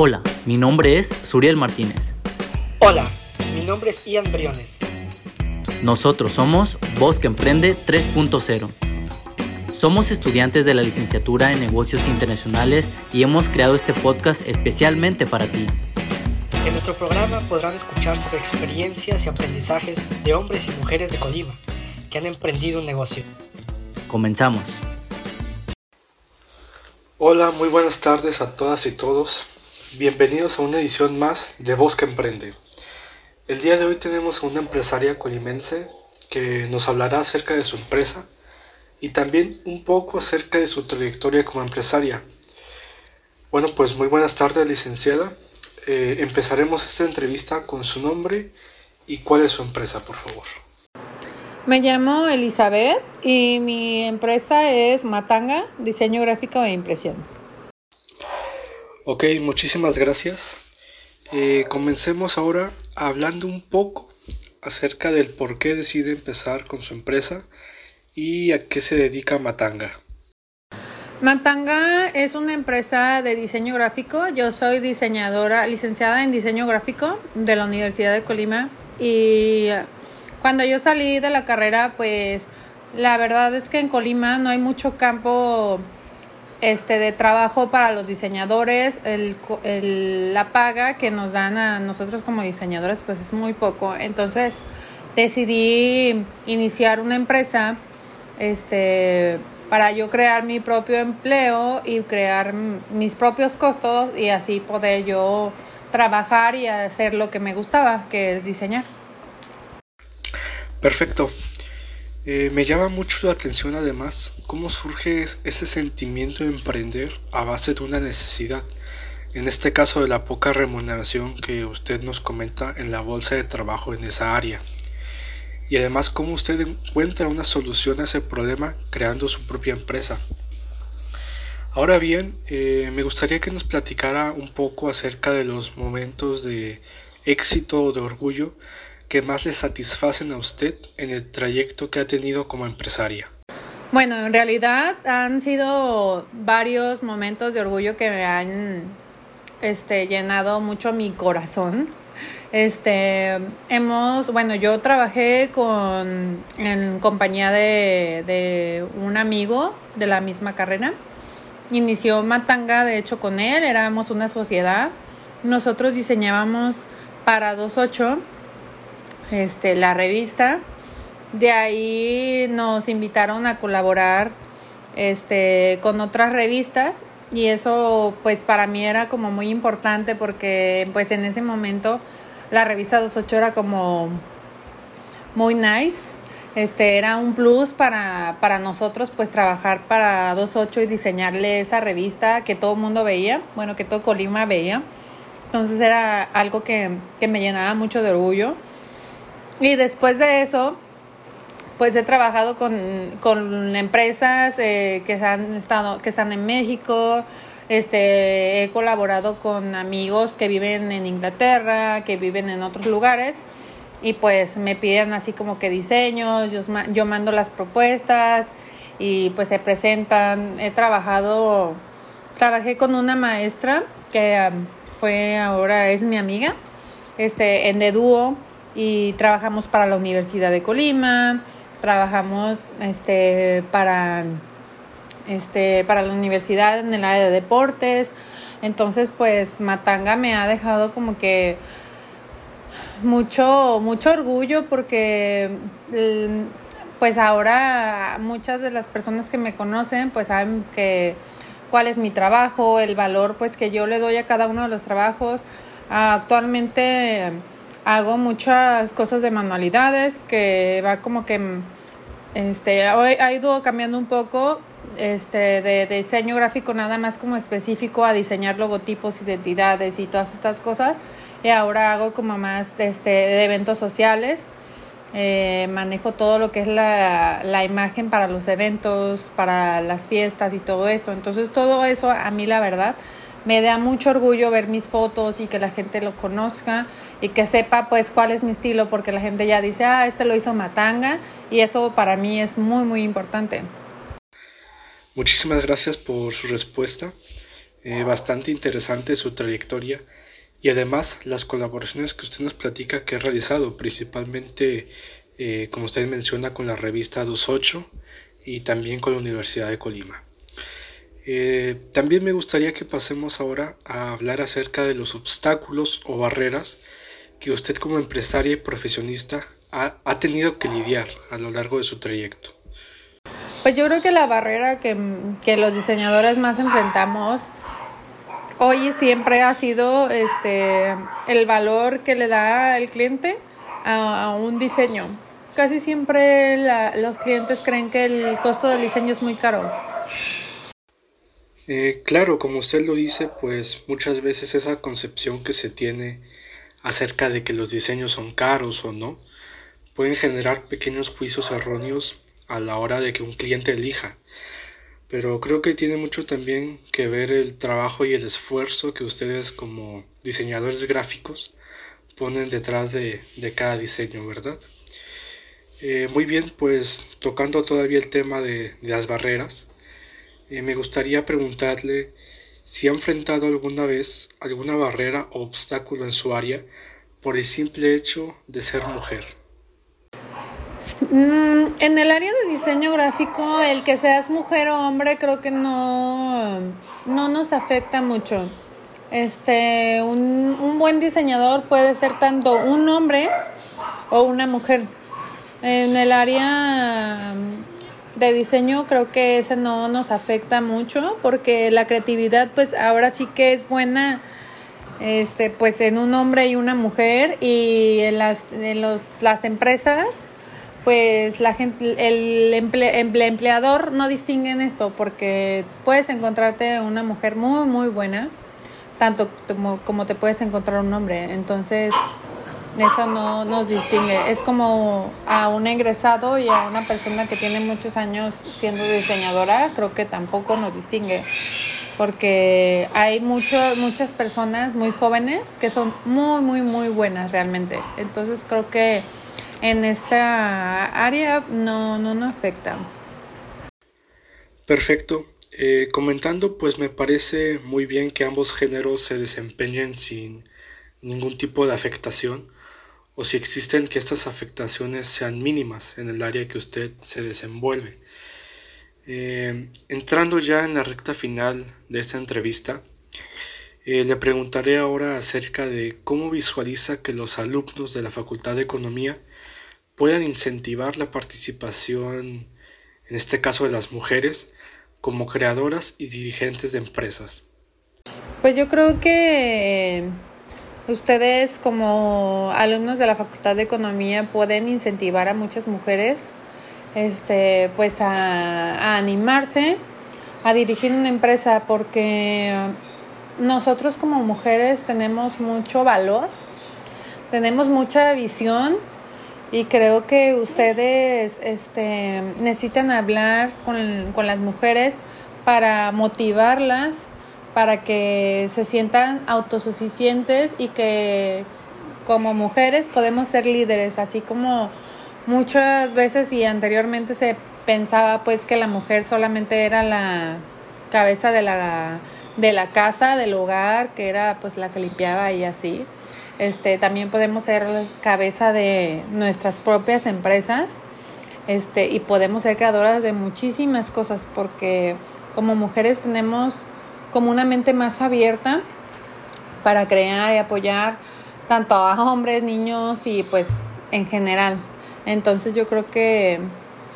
Hola, mi nombre es Suriel Martínez. Hola, mi nombre es Ian Briones. Nosotros somos Voz que Emprende 3.0. Somos estudiantes de la licenciatura en negocios internacionales y hemos creado este podcast especialmente para ti. En nuestro programa podrán escuchar sobre experiencias y aprendizajes de hombres y mujeres de Colima que han emprendido un negocio. Comenzamos. Hola, muy buenas tardes a todas y todos. Bienvenidos a una edición más de Voz que Emprende. El día de hoy tenemos a una empresaria colimense que nos hablará acerca de su empresa y también un poco acerca de su trayectoria como empresaria. Bueno, pues muy buenas tardes, licenciada. Eh, empezaremos esta entrevista con su nombre y cuál es su empresa, por favor. Me llamo Elizabeth y mi empresa es Matanga, diseño gráfico e impresión. Ok, muchísimas gracias. Eh, comencemos ahora hablando un poco acerca del por qué decide empezar con su empresa y a qué se dedica Matanga. Matanga es una empresa de diseño gráfico. Yo soy diseñadora, licenciada en diseño gráfico de la Universidad de Colima y cuando yo salí de la carrera, pues la verdad es que en Colima no hay mucho campo este de trabajo para los diseñadores, el, la paga que nos dan a nosotros como diseñadores pues es muy poco. Entonces decidí iniciar una empresa este para yo crear mi propio empleo y crear mis propios costos y así poder yo trabajar y hacer lo que me gustaba, que es diseñar. Perfecto. Eh, me llama mucho la atención además cómo surge ese sentimiento de emprender a base de una necesidad. En este caso de la poca remuneración que usted nos comenta en la bolsa de trabajo en esa área. Y además cómo usted encuentra una solución a ese problema creando su propia empresa. Ahora bien, eh, me gustaría que nos platicara un poco acerca de los momentos de éxito o de orgullo que más le satisfacen a usted en el trayecto que ha tenido como empresaria? Bueno, en realidad han sido varios momentos de orgullo que me han este, llenado mucho mi corazón. Este, hemos, bueno, yo trabajé con, en compañía de, de un amigo de la misma carrera. Inició Matanga, de hecho, con él, éramos una sociedad. Nosotros diseñábamos para 28 este, la revista. De ahí nos invitaron a colaborar este, con otras revistas y eso pues para mí era como muy importante porque pues en ese momento la revista 28 era como muy nice. Este era un plus para, para nosotros pues trabajar para 28 y diseñarle esa revista que todo el mundo veía, bueno que todo Colima veía. Entonces era algo que, que me llenaba mucho de orgullo. Y después de eso, pues he trabajado con, con empresas eh, que han estado, que están en México, este, he colaborado con amigos que viven en Inglaterra, que viven en otros lugares, y pues me piden así como que diseños, yo, yo mando las propuestas y pues se presentan. He trabajado, trabajé con una maestra que fue ahora es mi amiga, este, en de dúo y trabajamos para la Universidad de Colima, trabajamos este para este para la universidad en el área de deportes. Entonces, pues Matanga me ha dejado como que mucho mucho orgullo porque pues ahora muchas de las personas que me conocen pues saben que cuál es mi trabajo, el valor pues que yo le doy a cada uno de los trabajos. Actualmente hago muchas cosas de manualidades que va como que este ha ido cambiando un poco este de, diseño gráfico nada más como específico a diseñar logotipos, identidades y todas estas cosas y ahora hago como más este de eventos sociales eh, manejo todo lo que es la, la imagen para los eventos, para las fiestas y todo esto. Entonces todo eso a mí la verdad me da mucho orgullo ver mis fotos y que la gente lo conozca y que sepa pues cuál es mi estilo porque la gente ya dice, ah, este lo hizo Matanga y eso para mí es muy muy importante. Muchísimas gracias por su respuesta. Eh, bastante interesante su trayectoria y además las colaboraciones que usted nos platica que ha realizado, principalmente, eh, como usted menciona, con la revista 28 y también con la Universidad de Colima. Eh, también me gustaría que pasemos ahora a hablar acerca de los obstáculos o barreras que usted como empresaria y profesionista ha, tenido que lidiar a lo largo de su trayecto. Pues yo creo que la barrera que, los diseñadores más enfrentamos hoy siempre ha sido este el valor que le da el cliente a, un diseño. Casi siempre los clientes creen que el costo del diseño es muy caro. Eh, claro, como usted lo dice, pues muchas veces esa concepción que se tiene acerca de que los diseños son caros o no, pueden generar pequeños juicios erróneos a la hora de que un cliente elija. Pero creo que tiene mucho también que ver el trabajo y el esfuerzo que ustedes como diseñadores gráficos ponen detrás de, cada diseño, ¿verdad? Eh, muy bien, pues tocando todavía el tema de, las barreras, eh, me gustaría preguntarle si ha enfrentado alguna vez alguna barrera o obstáculo en su área por el simple hecho de ser mujer. Mm, en el área de diseño gráfico, el que seas mujer o hombre creo que no, no nos afecta mucho. Este, un, un buen diseñador puede ser tanto un hombre o una mujer. En el área de diseño creo que ese no nos afecta mucho porque la creatividad pues ahora sí que es buena este pues en un hombre y una mujer y en las en los las empresas pues la gente, el empleador no distingue en esto porque puedes encontrarte una mujer muy, muy buena, tanto como, te puedes encontrar un hombre. Entonces, eso no nos distingue. Es como a un egresado y a una persona que tiene muchos años siendo diseñadora, creo que tampoco nos distingue. Porque hay muchas personas muy jóvenes que son muy, muy, muy buenas realmente. Entonces creo que en esta área no, no nos afecta. Perfecto. Eh, comentando, pues me parece muy bien que ambos géneros se desempeñen sin ningún tipo de afectación o si existen que estas afectaciones sean mínimas en el área que usted se desenvuelve. Eh, entrando ya en la recta final de esta entrevista, eh, le preguntaré ahora acerca de cómo visualiza que los alumnos de la Facultad de Economía puedan incentivar la participación, en este caso de las mujeres, como creadoras y dirigentes de empresas? Pues yo creo que ustedes como alumnos de la Facultad de Economía pueden incentivar a muchas mujeres este pues a, animarse a dirigir una empresa porque nosotros como mujeres tenemos mucho valor, tenemos mucha visión y creo que ustedes este, necesitan hablar con, con las mujeres para motivarlas, para que se sientan autosuficientes y que como mujeres podemos ser líderes, así como muchas veces y anteriormente se pensaba pues que la mujer solamente era la cabeza de la, de la casa, del hogar, que era pues la que limpiaba y así. Este, también podemos ser cabeza de nuestras propias empresas este, y podemos ser creadoras de muchísimas cosas porque como mujeres tenemos como una mente más abierta para crear y apoyar tanto a hombres, niños y pues en general. Entonces yo creo que,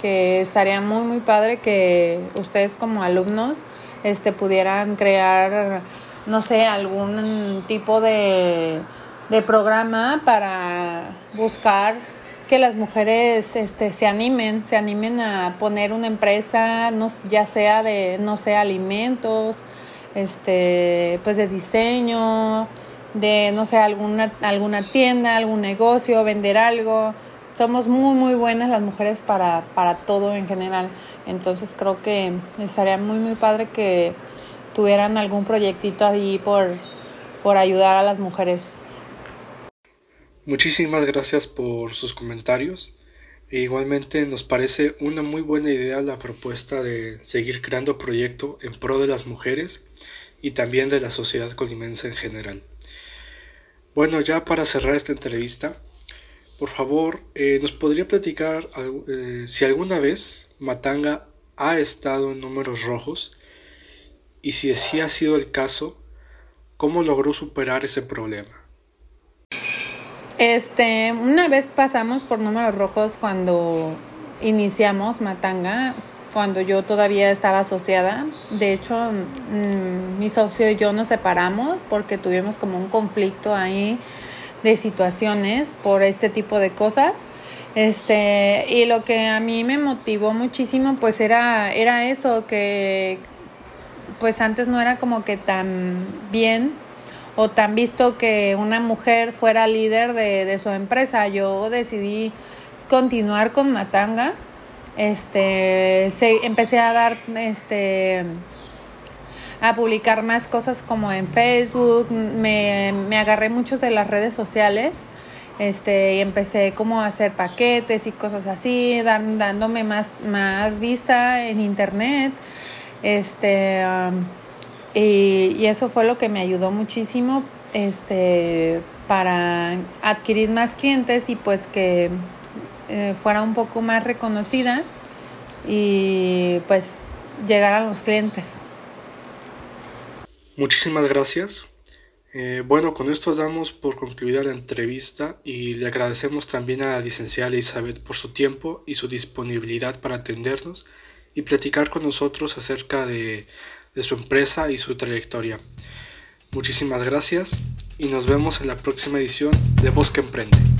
que estaría muy muy padre que ustedes como alumnos este, pudieran crear, no sé, algún tipo de de programa para buscar que las mujeres este, se animen, se animen a poner una empresa, no, ya sea de, no sé, alimentos, este, pues de diseño, de, no sé, alguna, alguna tienda, algún negocio, vender algo. Somos muy, muy buenas las mujeres para, para todo en general. Entonces creo que estaría muy, muy padre que tuvieran algún proyectito ahí por, por ayudar a las mujeres. Muchísimas gracias por sus comentarios. E igualmente nos parece una muy buena idea la propuesta de seguir creando proyecto en pro de las mujeres y también de la sociedad colimense en general. Bueno, ya para cerrar esta entrevista, por favor, eh, ¿nos podría platicar eh, si alguna vez Matanga ha estado en números rojos? Y si así ha sido el caso, ¿cómo logró superar ese problema? Este, una vez pasamos por números rojos cuando iniciamos Matanga, cuando yo todavía estaba asociada. De hecho, mm, mi socio y yo nos separamos porque tuvimos como un conflicto ahí de situaciones por este tipo de cosas. Este, y lo que a mí me motivó muchísimo pues era, era eso, que pues antes no era como que tan bien o tan visto que una mujer fuera líder de, de su empresa. Yo decidí continuar con Matanga. Este, empecé a dar, este, a publicar más cosas como en Facebook, me, me agarré mucho de las redes sociales, este, y empecé como a hacer paquetes y cosas así, dándome más, más vista en internet, este, um, y, eso fue lo que me ayudó muchísimo, este, para adquirir más clientes y pues que eh, fuera un poco más reconocida y pues llegar a los clientes. Muchísimas gracias. Eh, bueno, con esto damos por concluida la entrevista y le agradecemos también a la licenciada Elizabeth por su tiempo y su disponibilidad para atendernos y platicar con nosotros acerca de, de su empresa y su trayectoria. Muchísimas gracias y nos vemos en la próxima edición de Bosque Emprende.